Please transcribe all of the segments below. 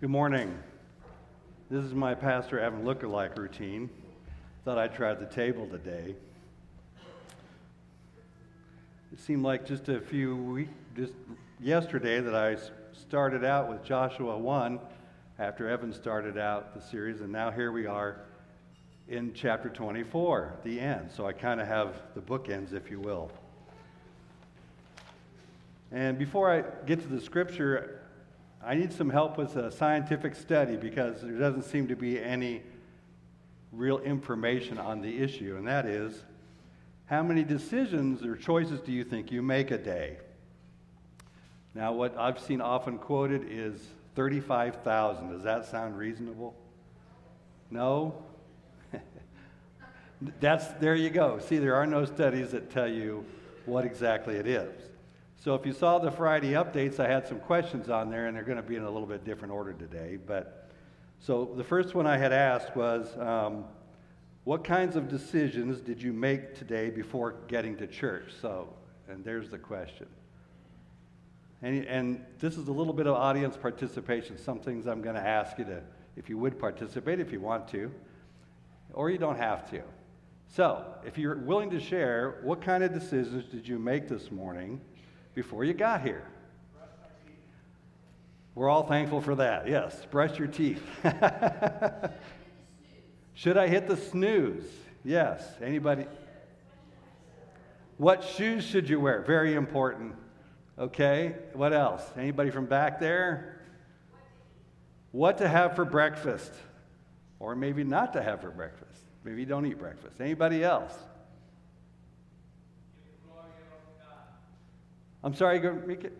Good morning. This is my Pastor Evan lookalike routine. Thought I'd try the table today. It seemed like just a few weeks, just yesterday, that I started out with Joshua 1 after Evan started out the series, and now here we are in chapter 24, the end. So I kind of have the bookends, if you will. And before I get to the scripture, I need some help with a scientific study because there doesn't seem to be any real information on the issue, and that is how many decisions or choices do you think you make a day? Now, what I've seen often quoted is 35,000. Does that sound reasonable? No? That's, there you go. See, there are no studies that tell you what exactly it is. So if you saw the Friday updates, I had some questions on there, and they're going to be in a little bit different order today. But so the first one I had asked was, um, what kinds of decisions did you make today before getting to church? So, and there's the question. And, and this is a little bit of audience participation. Some things I'm going to ask you to, if you would participate, if you want to, or you don't have to. So, if you're willing to share, what kind of decisions did you make this morning? Before you got here. We're all thankful for that. Yes, brush your teeth. Should I hit the snooze? Yes. Anybody? What shoes should you wear? Very important. Okay. What else? Anybody from back there? What to have for breakfast? Or maybe not to have for breakfast. Maybe you don't eat breakfast. Anybody else? I'm sorry, go make it.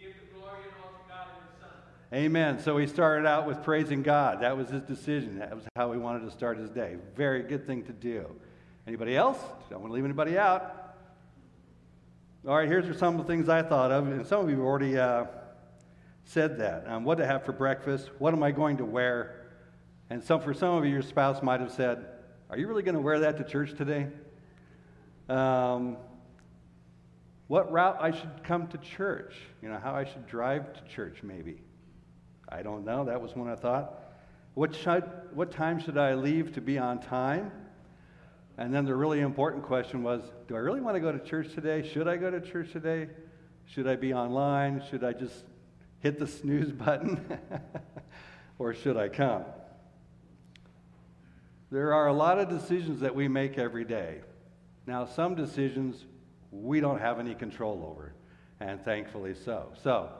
Give the glory and all to God and His Son. Amen. So he started out with praising God. That was his decision. That was how he wanted to start his day. Very good thing to do. Anybody else? Don't want to leave anybody out. All right, here's some of the things I thought of, and some of you have already uh, said that. Um, what to have for breakfast? What am I going to wear? And some, for some of you, your spouse might have said, "Are you really going to wear that to church today?" Um, what route I should come to church, you know, how I should drive to church, maybe. I don't know. That was when I thought. What, should, what time should I leave to be on time? And then the really important question was Do I really want to go to church today? Should I go to church today? Should I be online? Should I just hit the snooze button? or should I come? There are a lot of decisions that we make every day. Now, some decisions we don't have any control over, and thankfully so. So,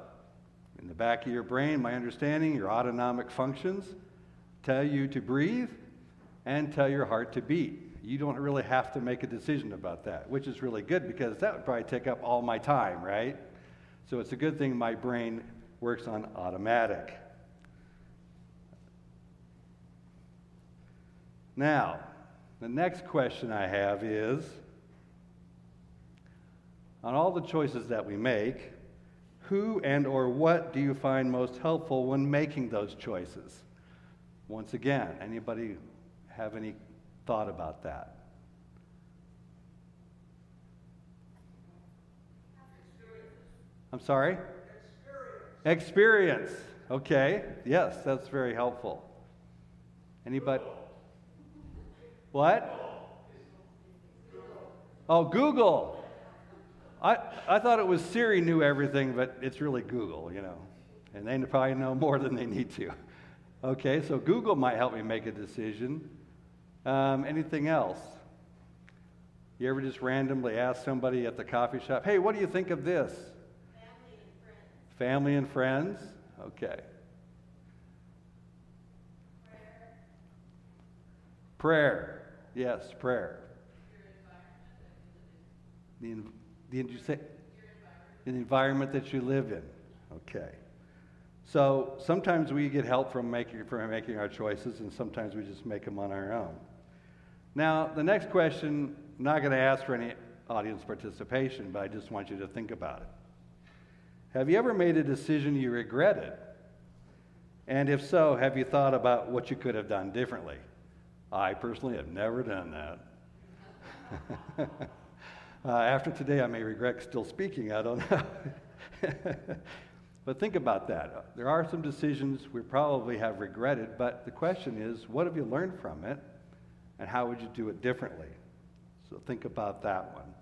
in the back of your brain, my understanding, your autonomic functions tell you to breathe and tell your heart to beat. You don't really have to make a decision about that, which is really good because that would probably take up all my time, right? So it's a good thing my brain works on automatic. Now, the next question I have is on all the choices that we make, who and or what do you find most helpful when making those choices? Once again, anybody have any thought about that? I'm sorry? Experience. Experience. Okay. Yes, that's very helpful. Anybody? What? Oh, Google. I, I thought it was Siri knew everything, but it's really Google, you know. And they probably know more than they need to. Okay, so Google might help me make a decision. Um, anything else? You ever just randomly ask somebody at the coffee shop, hey, what do you think of this? Family and friends. Family and friends? Okay. Prayer. Prayer. Yes, prayer. Your environment did you say? The environment that you live in. Okay. So sometimes we get help from making, from making our choices, and sometimes we just make them on our own. Now, the next question, I'm not going to ask for any audience participation, but I just want you to think about it. Have you ever made a decision you regretted? And if so, have you thought about what you could have done differently? I personally have never done that. Uh, after today, I may regret still speaking. I don't know. But think about that. There are some decisions we probably have regretted, but the question is, what have you learned from it, and how would you do it differently? So think about that one.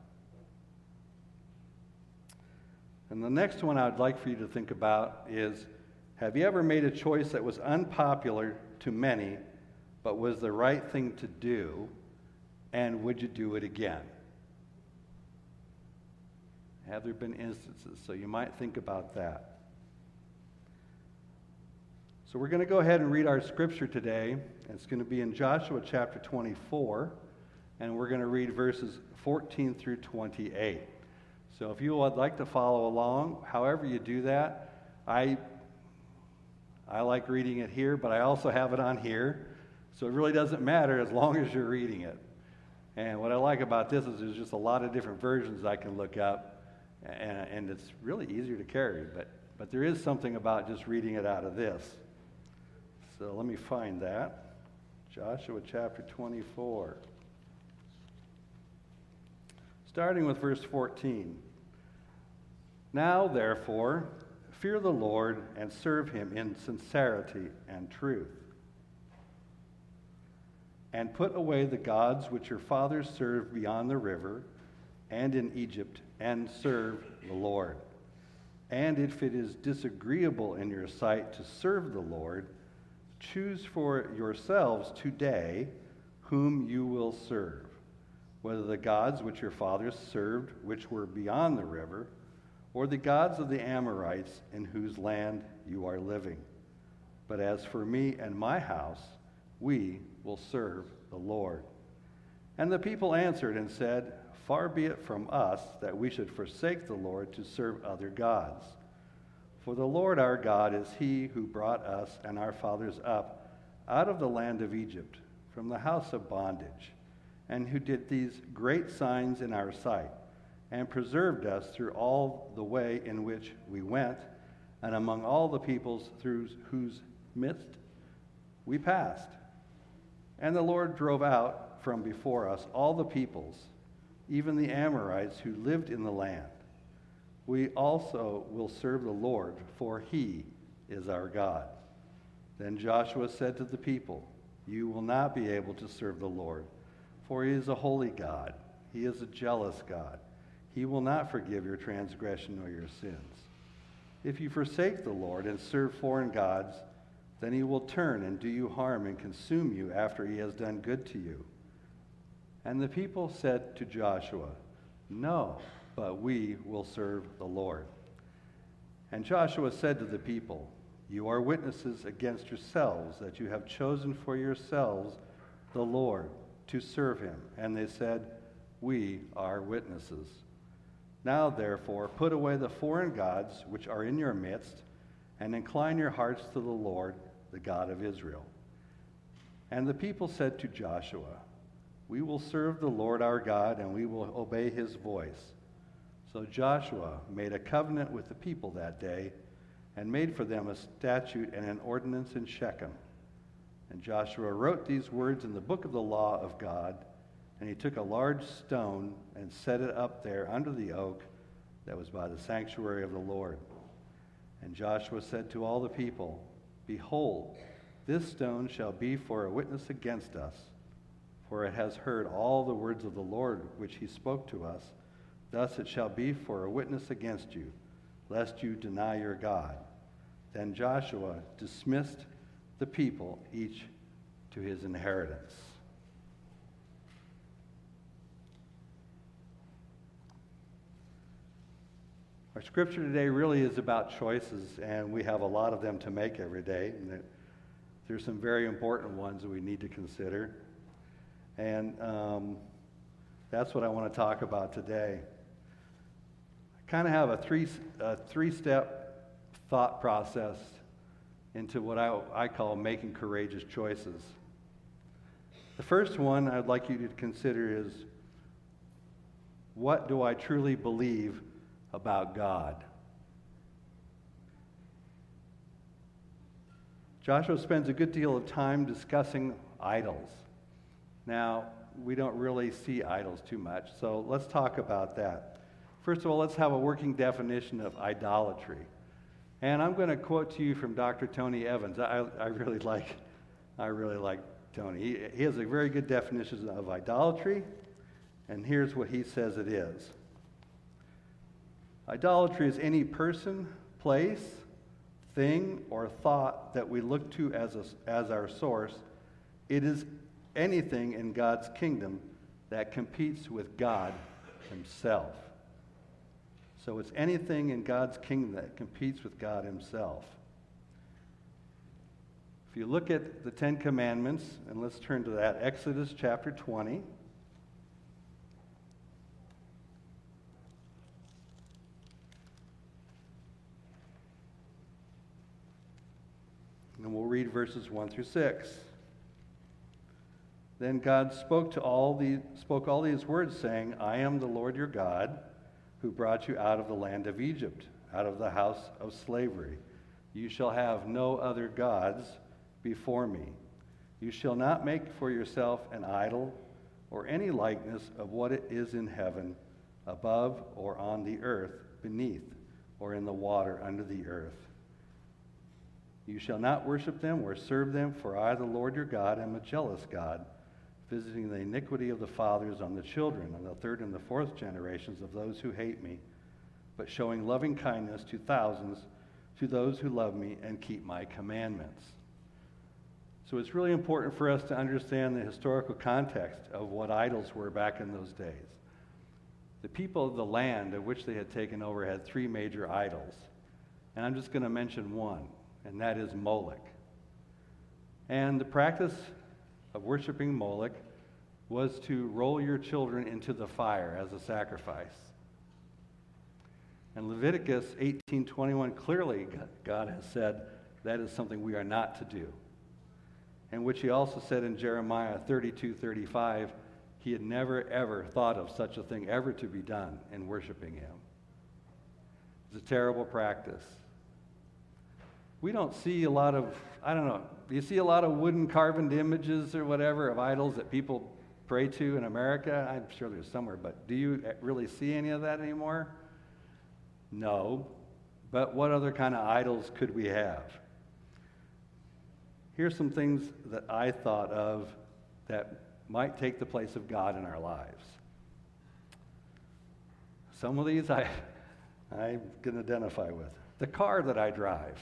And the next one I'd like for you to think about is Have you ever made a choice that was unpopular to many, but was the right thing to do, and would you do it again? Have there been instances? So you might think about that. So we're going to go ahead and read our scripture today. It's going to be in Joshua chapter 24, and we're going to read verses 14 through 28. So if you would like to follow along, however you do that, I I like reading it here, but I also have it on here. So it really doesn't matter as long as you're reading it. And what I like about this is there's just a lot of different versions I can look up, and, and it's really easier to carry. But, but there is something about just reading it out of this. So let me find that. Joshua chapter 24. Starting with verse 14. Now, therefore, fear the Lord and serve him in sincerity and truth. And put away the gods which your fathers served beyond the river and in Egypt, and serve the Lord. And if it is disagreeable in your sight to serve the Lord, Choose for yourselves today whom you will serve, whether the gods which your fathers served, which were beyond the river, or the gods of the Amorites in whose land you are living. But as for me and my house, we will serve the Lord. And the people answered and said, Far be it from us that we should forsake the Lord to serve other gods. For the Lord our God is he who brought us and our fathers up out of the land of Egypt, from the house of bondage, and who did these great signs in our sight, and preserved us through all the way in which we went, and among all the peoples through whose midst we passed. And the Lord drove out from before us all the peoples, even the Amorites who lived in the land we also will serve the Lord, for he is our God. Then Joshua said to the people, You will not be able to serve the Lord, for he is a holy God. He is a jealous God. He will not forgive your transgression or your sins. If you forsake the Lord and serve foreign gods, then he will turn and do you harm and consume you after he has done good to you. And the people said to Joshua, No but we will serve the Lord. And Joshua said to the people, You are witnesses against yourselves that you have chosen for yourselves the Lord to serve him. And they said, We are witnesses. Now, therefore, put away the foreign gods which are in your midst, and incline your hearts to the Lord, the God of Israel. And the people said to Joshua, We will serve the Lord our God, and we will obey his voice. So Joshua made a covenant with the people that day and made for them a statute and an ordinance in Shechem. And Joshua wrote these words in the book of the law of God, and he took a large stone and set it up there under the oak that was by the sanctuary of the Lord. And Joshua said to all the people, Behold, this stone shall be for a witness against us, for it has heard all the words of the Lord which he spoke to us. Thus it shall be for a witness against you, lest you deny your God. Then Joshua dismissed the people, each to his inheritance. Our scripture today really is about choices, and we have a lot of them to make every day. And there's some very important ones that we need to consider. And um, that's what I want to talk about today I kind of have a three, a three step thought process into what I, I call making courageous choices. The first one I'd like you to consider is what do I truly believe about God? Joshua spends a good deal of time discussing idols. Now, we don't really see idols too much, so let's talk about that. First of all, let's have a working definition of idolatry. And I'm going to quote to you from Dr. Tony Evans. I, I really like, I really like Tony. He, he has a very good definition of idolatry, and here's what he says it is. Idolatry is any person, place, thing, or thought that we look to as, a, as our source. It is anything in God's kingdom that competes with God Himself. So it's anything in God's kingdom that competes with God Himself. If you look at the Ten Commandments, and let's turn to that, Exodus chapter 20. And we'll read verses 1 through 6. Then God spoke to all the spoke all these words saying, I am the Lord your God who brought you out of the land of Egypt, out of the house of slavery. You shall have no other gods before me. You shall not make for yourself an idol or any likeness of what it is in heaven, above or on the earth, beneath, or in the water under the earth. You shall not worship them or serve them, for I, the Lord your God, am a jealous God visiting the iniquity of the fathers on the children, on the third and the fourth generations of those who hate me, but showing loving kindness to thousands, to those who love me and keep my commandments. So it's really important for us to understand the historical context of what idols were back in those days. The people of the land of which they had taken over had three major idols. And I'm just going to mention one, and that is Moloch. And the practice of worshiping Moloch was to roll your children into the fire as a sacrifice. And Leviticus 18:21 clearly God has said that is something we are not to do. And which he also said in Jeremiah 32:35 he had never ever thought of such a thing ever to be done in worshiping him. It's a terrible practice. We don't see a lot of I don't know. Do you see a lot of wooden carved images or whatever of idols that people pray to in America? I'm sure there's somewhere, but do you really see any of that anymore? No. But what other kind of idols could we have? Here's some things that I thought of that might take the place of God in our lives. Some of these I, I can identify with. The car that I drive.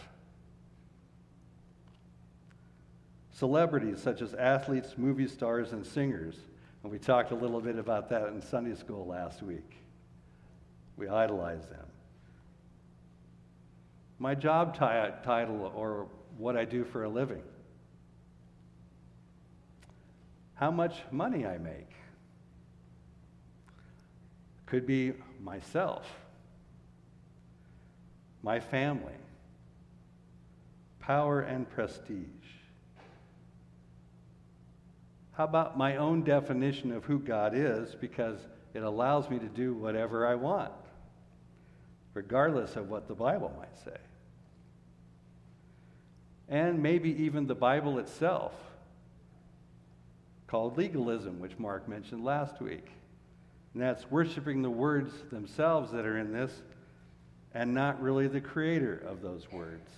Celebrities such as athletes, movie stars, and singers. And we talked a little bit about that in Sunday school last week. We idolize them. My job title or what I do for a living. How much money I make. Could be myself, my family, power and prestige. How about my own definition of who God is because it allows me to do whatever I want, regardless of what the Bible might say? And maybe even the Bible itself, called legalism, which Mark mentioned last week. And that's worshiping the words themselves that are in this and not really the creator of those words.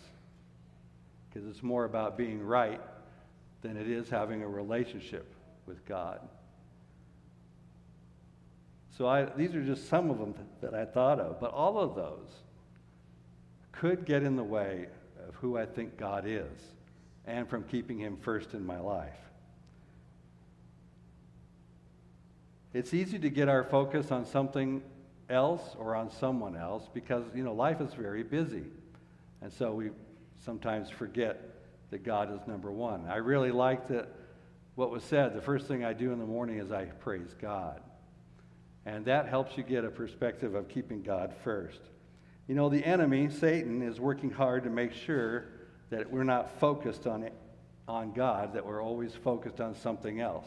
Because it's more about being right than it is having a relationship with God. So I, these are just some of them that I thought of, but all of those could get in the way of who I think God is and from keeping Him first in my life. It's easy to get our focus on something else or on someone else because, you know, life is very busy. And so we sometimes forget that God is number one. I really like that what was said. The first thing I do in the morning is I praise God. And that helps you get a perspective of keeping God first. You know, the enemy, Satan, is working hard to make sure that we're not focused on, it, on God, that we're always focused on something else.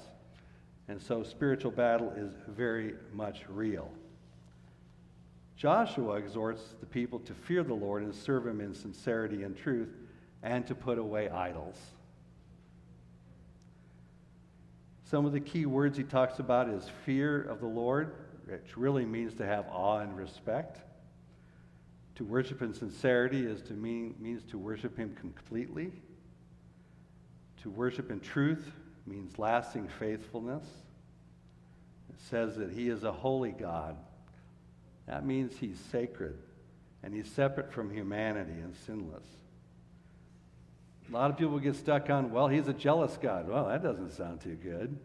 And so spiritual battle is very much real. Joshua exhorts the people to fear the Lord and serve him in sincerity and truth and to put away idols. Some of the key words he talks about is fear of the Lord, which really means to have awe and respect, To worship in sincerity is to mean, means to worship Him completely. To worship in truth means lasting faithfulness. It says that He is a holy God. That means He's sacred and He's separate from humanity and sinless. A lot of people get stuck on, well, He's a jealous God. Well, that doesn't sound too good.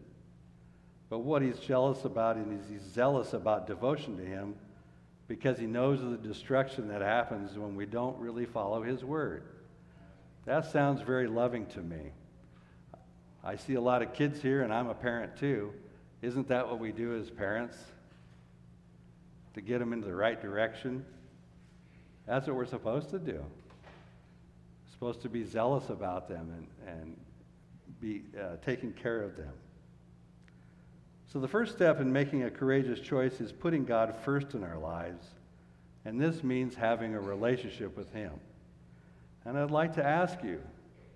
But what He's jealous about is He's zealous about devotion to Him because He knows of the destruction that happens when we don't really follow His word. That sounds very loving to me. I see a lot of kids here, and I'm a parent too. Isn't that what we do as parents? To get them into the right direction? That's what we're supposed to do. Supposed to be zealous about them and, and be uh, taking care of them. So, the first step in making a courageous choice is putting God first in our lives, and this means having a relationship with Him. And I'd like to ask you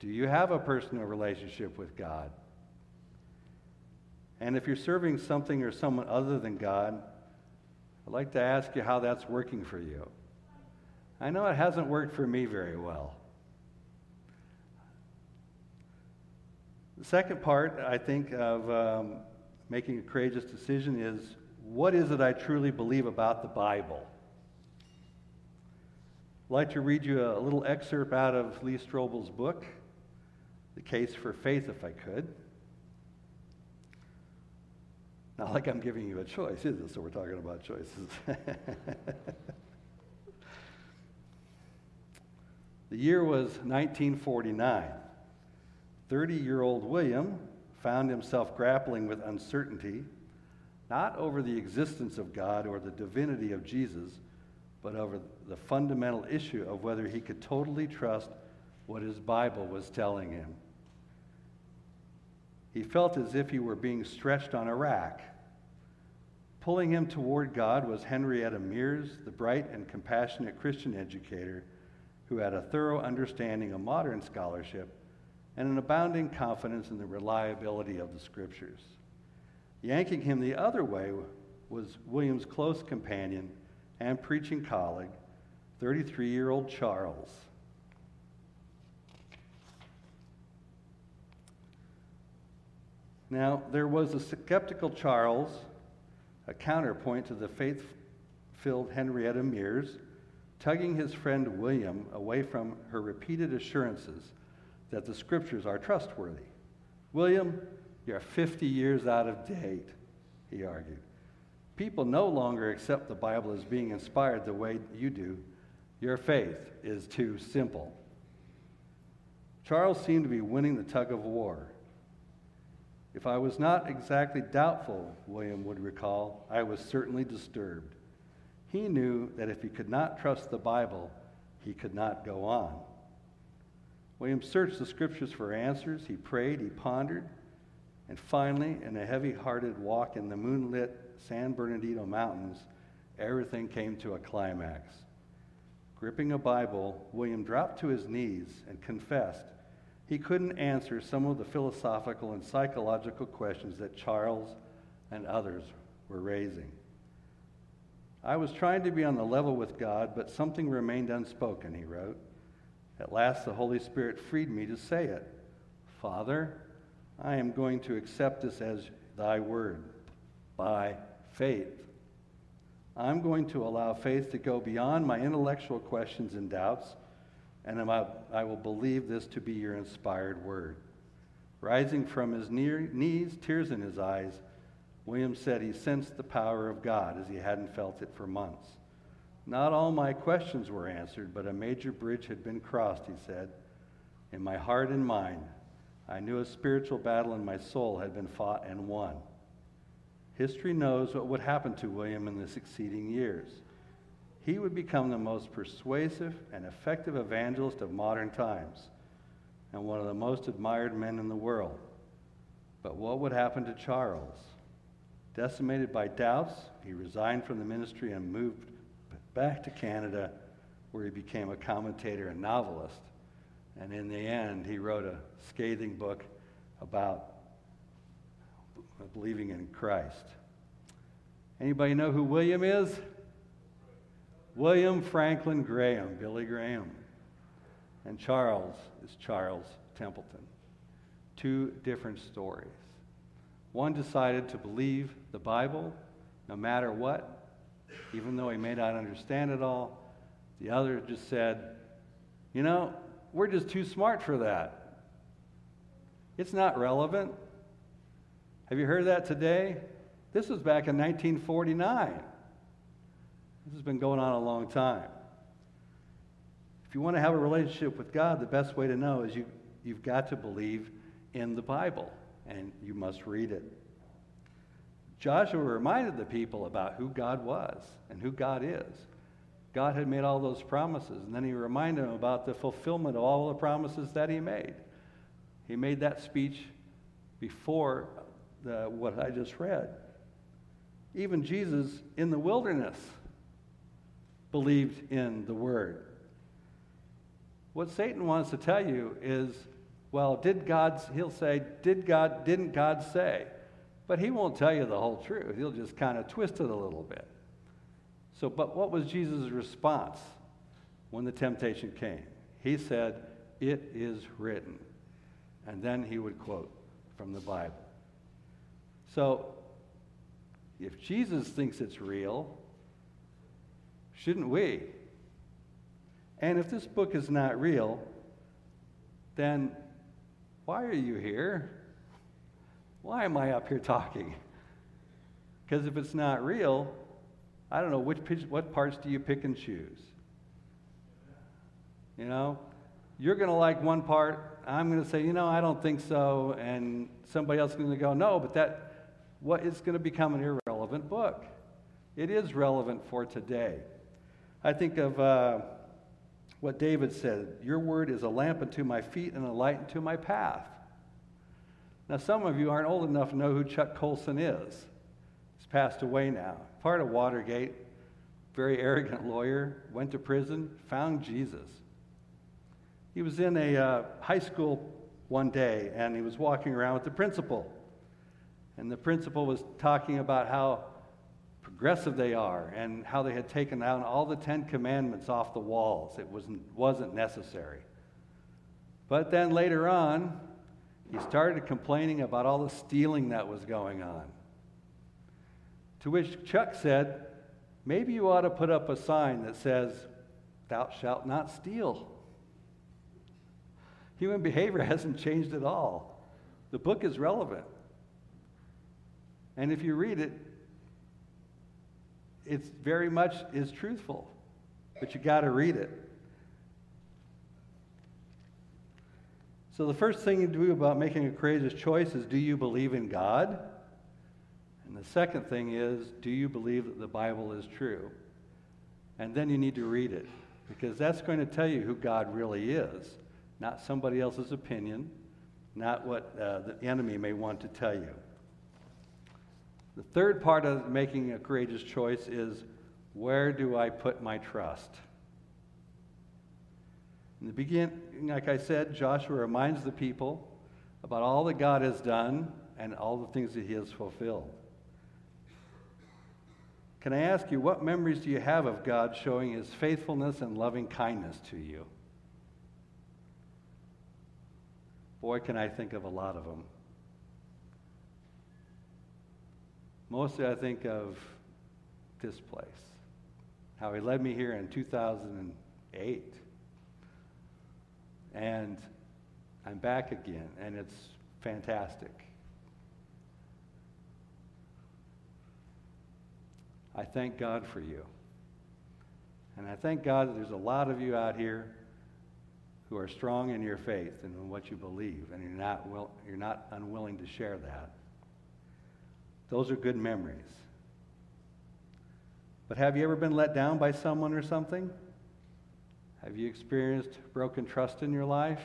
do you have a personal relationship with God? And if you're serving something or someone other than God, I'd like to ask you how that's working for you. I know it hasn't worked for me very well. The second part, I think, of um, making a courageous decision is what is it I truly believe about the Bible? I'd like to read you a little excerpt out of Lee Strobel's book, The Case for Faith, if I could. Not like I'm giving you a choice, is it? So we're talking about choices. the year was 1949. 30 year old William found himself grappling with uncertainty, not over the existence of God or the divinity of Jesus, but over the fundamental issue of whether he could totally trust what his Bible was telling him. He felt as if he were being stretched on a rack. Pulling him toward God was Henrietta Mears, the bright and compassionate Christian educator who had a thorough understanding of modern scholarship and an abounding confidence in the reliability of the scriptures. Yanking him the other way was William's close companion and preaching colleague, 33 year old Charles. Now, there was a skeptical Charles, a counterpoint to the faith filled Henrietta Mears, tugging his friend William away from her repeated assurances that the scriptures are trustworthy. William, you're 50 years out of date, he argued. People no longer accept the Bible as being inspired the way you do. Your faith is too simple. Charles seemed to be winning the tug of war. If I was not exactly doubtful, William would recall, I was certainly disturbed. He knew that if he could not trust the Bible, he could not go on. William searched the scriptures for answers. He prayed, he pondered, and finally, in a heavy hearted walk in the moonlit San Bernardino Mountains, everything came to a climax. Gripping a Bible, William dropped to his knees and confessed he couldn't answer some of the philosophical and psychological questions that Charles and others were raising. I was trying to be on the level with God, but something remained unspoken, he wrote. At last, the Holy Spirit freed me to say it Father, I am going to accept this as thy word by faith. I'm going to allow faith to go beyond my intellectual questions and doubts, and I will believe this to be your inspired word. Rising from his knees, tears in his eyes, William said he sensed the power of God as he hadn't felt it for months. Not all my questions were answered, but a major bridge had been crossed, he said. In my heart and mind, I knew a spiritual battle in my soul had been fought and won. History knows what would happen to William in the succeeding years. He would become the most persuasive and effective evangelist of modern times and one of the most admired men in the world. But what would happen to Charles? Decimated by doubts, he resigned from the ministry and moved back to Canada, where he became a commentator and novelist. And in the end, he wrote a scathing book about believing in Christ. Anybody know who William is? William Franklin Graham, Billy Graham, and Charles is Charles Templeton. Two different stories. One decided to believe the Bible no matter what, even though he may not understand it all. The other just said, you know, we're just too smart for that. It's not relevant. Have you heard that today? This was back in 1949. This has been going on a long time. If you want to have a relationship with God, the best way to know is you, you've got to believe in the Bible, and you must read it. Joshua reminded the people about who God was and who God is. God had made all those promises, and then he reminded them about the fulfillment of all the promises that he made. He made that speech before the, what I just read. Even Jesus in the wilderness believed in the word. What Satan wants to tell you is, well, did God, he'll say, did God, didn't God say? But he won't tell you the whole truth. He'll just kind of twist it a little bit. So, but what was Jesus' response when the temptation came? He said, It is written. And then he would quote from the Bible. So, if Jesus thinks it's real, shouldn't we? And if this book is not real, then why are you here? Why am I up here talking? Because if it's not real, I don't know which what parts do you pick and choose. You know, you're going to like one part. I'm going to say, you know, I don't think so, and somebody else is going to go, no, but that what is going to become an irrelevant book. It is relevant for today. I think of uh, what David said Your word is a lamp unto my feet and a light unto my path. Now, some of you aren't old enough to know who Chuck Colson is. He's passed away now. Part of Watergate, very arrogant lawyer, went to prison, found Jesus. He was in a uh, high school one day and he was walking around with the principal. And the principal was talking about how progressive they are and how they had taken down all the Ten Commandments off the walls. It wasn't, wasn't necessary. But then later on, he started complaining about all the stealing that was going on. To which Chuck said, Maybe you ought to put up a sign that says, Thou shalt not steal. Human behavior hasn't changed at all. The book is relevant. And if you read it, it's very much is truthful. But you got to read it. So, the first thing you do about making a courageous choice is do you believe in God? And the second thing is do you believe that the Bible is true? And then you need to read it because that's going to tell you who God really is, not somebody else's opinion, not what uh, the enemy may want to tell you. The third part of making a courageous choice is where do I put my trust? In the beginning, like I said, Joshua reminds the people about all that God has done and all the things that he has fulfilled. Can I ask you, what memories do you have of God showing his faithfulness and loving kindness to you? Boy, can I think of a lot of them. Mostly, I think of this place, how he led me here in 2008 and I'm back again, and it's fantastic. I thank God for you. And I thank God that there's a lot of you out here who are strong in your faith and in what you believe, and you're not, will, you're not unwilling to share that. Those are good memories. But have you ever been let down by someone or something? Have you experienced broken trust in your life?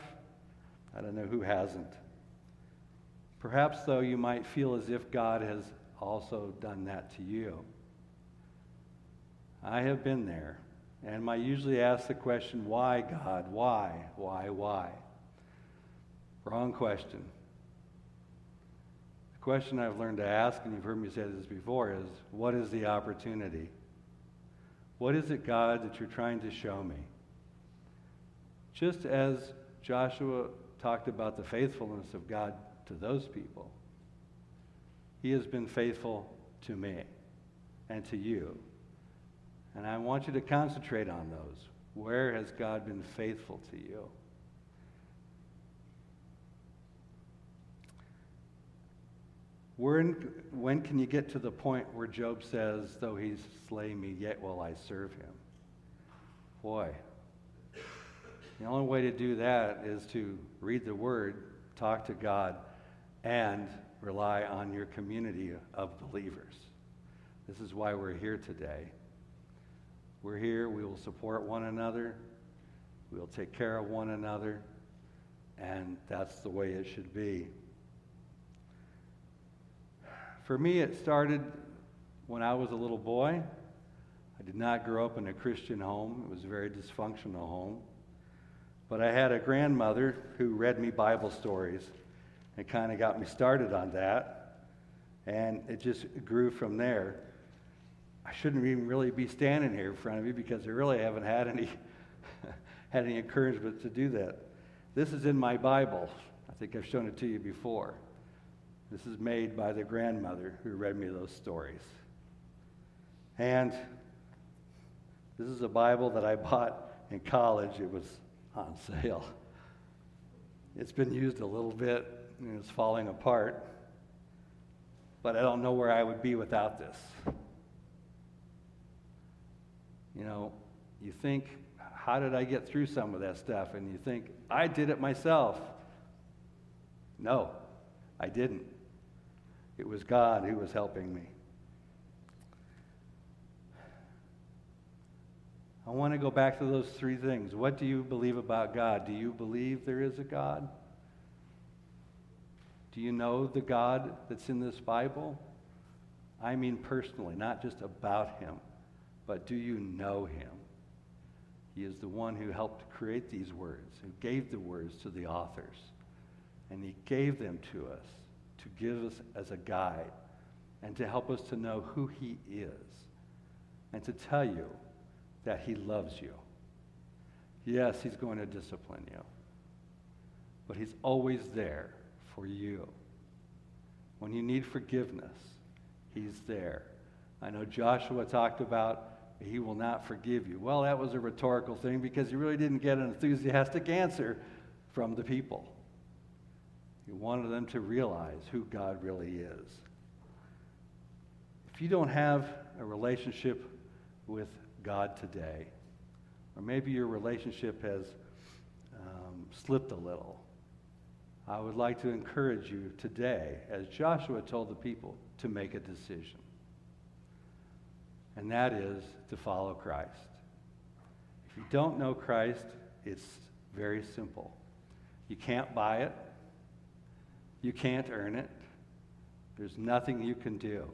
I don't know who hasn't. Perhaps, though, you might feel as if God has also done that to you. I have been there, and I usually ask the question, Why, God? Why? Why? Why? Wrong question. The question I've learned to ask, and you've heard me say this before, is What is the opportunity? What is it, God, that you're trying to show me? Just as Joshua talked about the faithfulness of God to those people, he has been faithful to me and to you. And I want you to concentrate on those. Where has God been faithful to you? When, can you get to the point where Job says, Though he slay me, yet will I serve him? Boy, the only way to do that is to read the Word, talk to God, and rely on your community of believers. This is why we're here today. We're here, we will support one another, we will take care of one another, and that's the way it should be. For me, it started when I was a little boy. I did not grow up in a Christian home, it was a very dysfunctional home. But I had a grandmother who read me Bible stories and kind of got me started on that. And it just grew from there. I shouldn't even really be standing here in front of you because I really haven't had any had any encouragement to do that. This is in my Bible. I think I've shown it to you before. This is made by the grandmother who read me those stories. And this is a Bible that I bought in college. It was on sale. It's been used a little bit and it's falling apart. But I don't know where I would be without this. You know, you think, how did I get through some of that stuff? And you think, I did it myself. No, I didn't. It was God who was helping me. I want to go back to those three things. What do you believe about God? Do you believe there is a God? Do you know the God that's in this Bible? I mean personally, not just about him, but do you know him? He is the one who helped create these words, who gave the words to the authors, and he gave them to us to give us as a guide and to help us to know who he is and to tell you that he loves you. Yes, he's going to discipline you, but he's always there for you. When you need forgiveness, he's there. I know Joshua talked about he will not forgive you. Well, that was a rhetorical thing because he really didn't get an enthusiastic answer from the people. He wanted them to realize who God really is. If you don't have a relationship with God today, or maybe your relationship has um, slipped a little, I would like to encourage you today, as Joshua told the people, to make a decision. And that is to follow Christ. If you don't know Christ, it's very simple. You can't buy it, you can't earn it. There's nothing you can do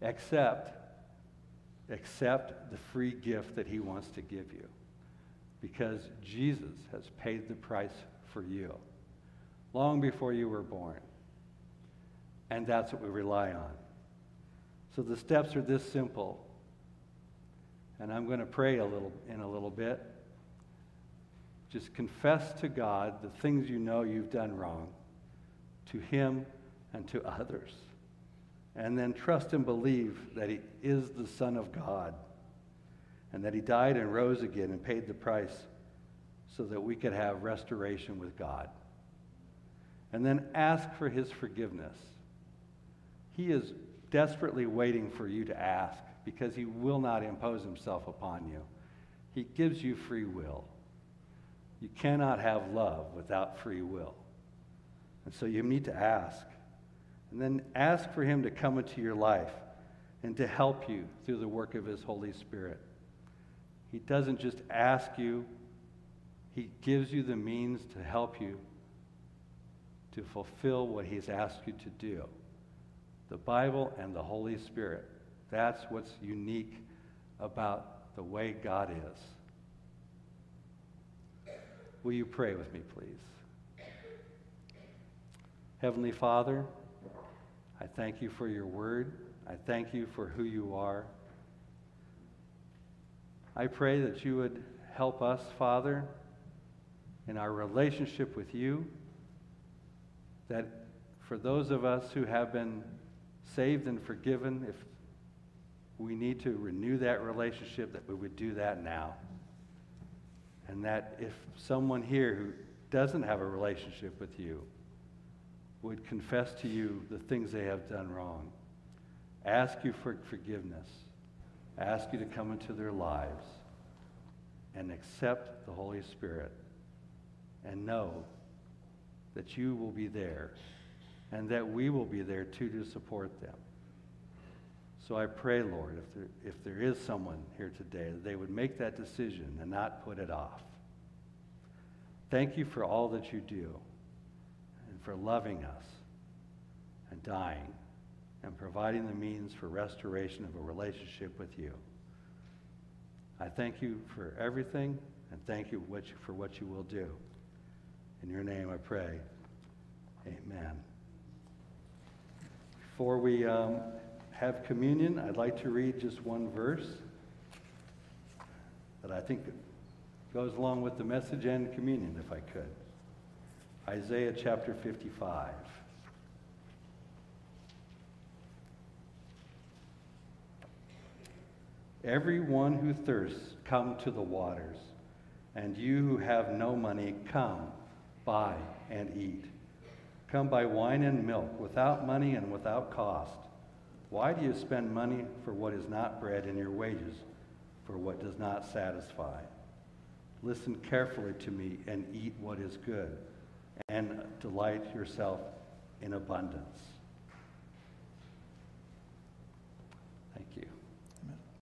except accept the free gift that he wants to give you because Jesus has paid the price for you long before you were born. And that's what we rely on. So the steps are this simple. And I'm going to pray a little in a little bit. Just confess to God the things you know you've done wrong to him and to others. And then trust and believe that he is the Son of God and that he died and rose again and paid the price so that we could have restoration with God. And then ask for his forgiveness. He is desperately waiting for you to ask because he will not impose himself upon you. He gives you free will. You cannot have love without free will. And so you need to ask. And then ask for Him to come into your life and to help you through the work of His Holy Spirit. He doesn't just ask you, He gives you the means to help you to fulfill what He's asked you to do. The Bible and the Holy Spirit. That's what's unique about the way God is. Will you pray with me, please? Heavenly Father, I thank you for your word. I thank you for who you are. I pray that you would help us, Father, in our relationship with you, that for those of us who have been saved and forgiven, if we need to renew that relationship, that we would do that now. And that if someone here who doesn't have a relationship with you would confess to you the things they have done wrong, ask you for forgiveness, ask you to come into their lives, and accept the Holy Spirit, and know that you will be there and that we will be there too to support them. So I pray, Lord, if there, if there is someone here today, that they would make that decision and not put it off. Thank you for all that you do for loving us and dying and providing the means for restoration of a relationship with you. I thank you for everything and thank you for what you will do. In your name I pray. Amen. Before we um, have communion, I'd like to read just one verse that I think goes along with the message and communion, if I could. Isaiah chapter 55. Everyone who thirsts, come to the waters, and you who have no money, come, buy and eat. Come buy wine and milk without money and without cost. Why do you spend money for what is not bread and your wages for what does not satisfy? Listen carefully to me and eat what is good, and delight yourself in abundance.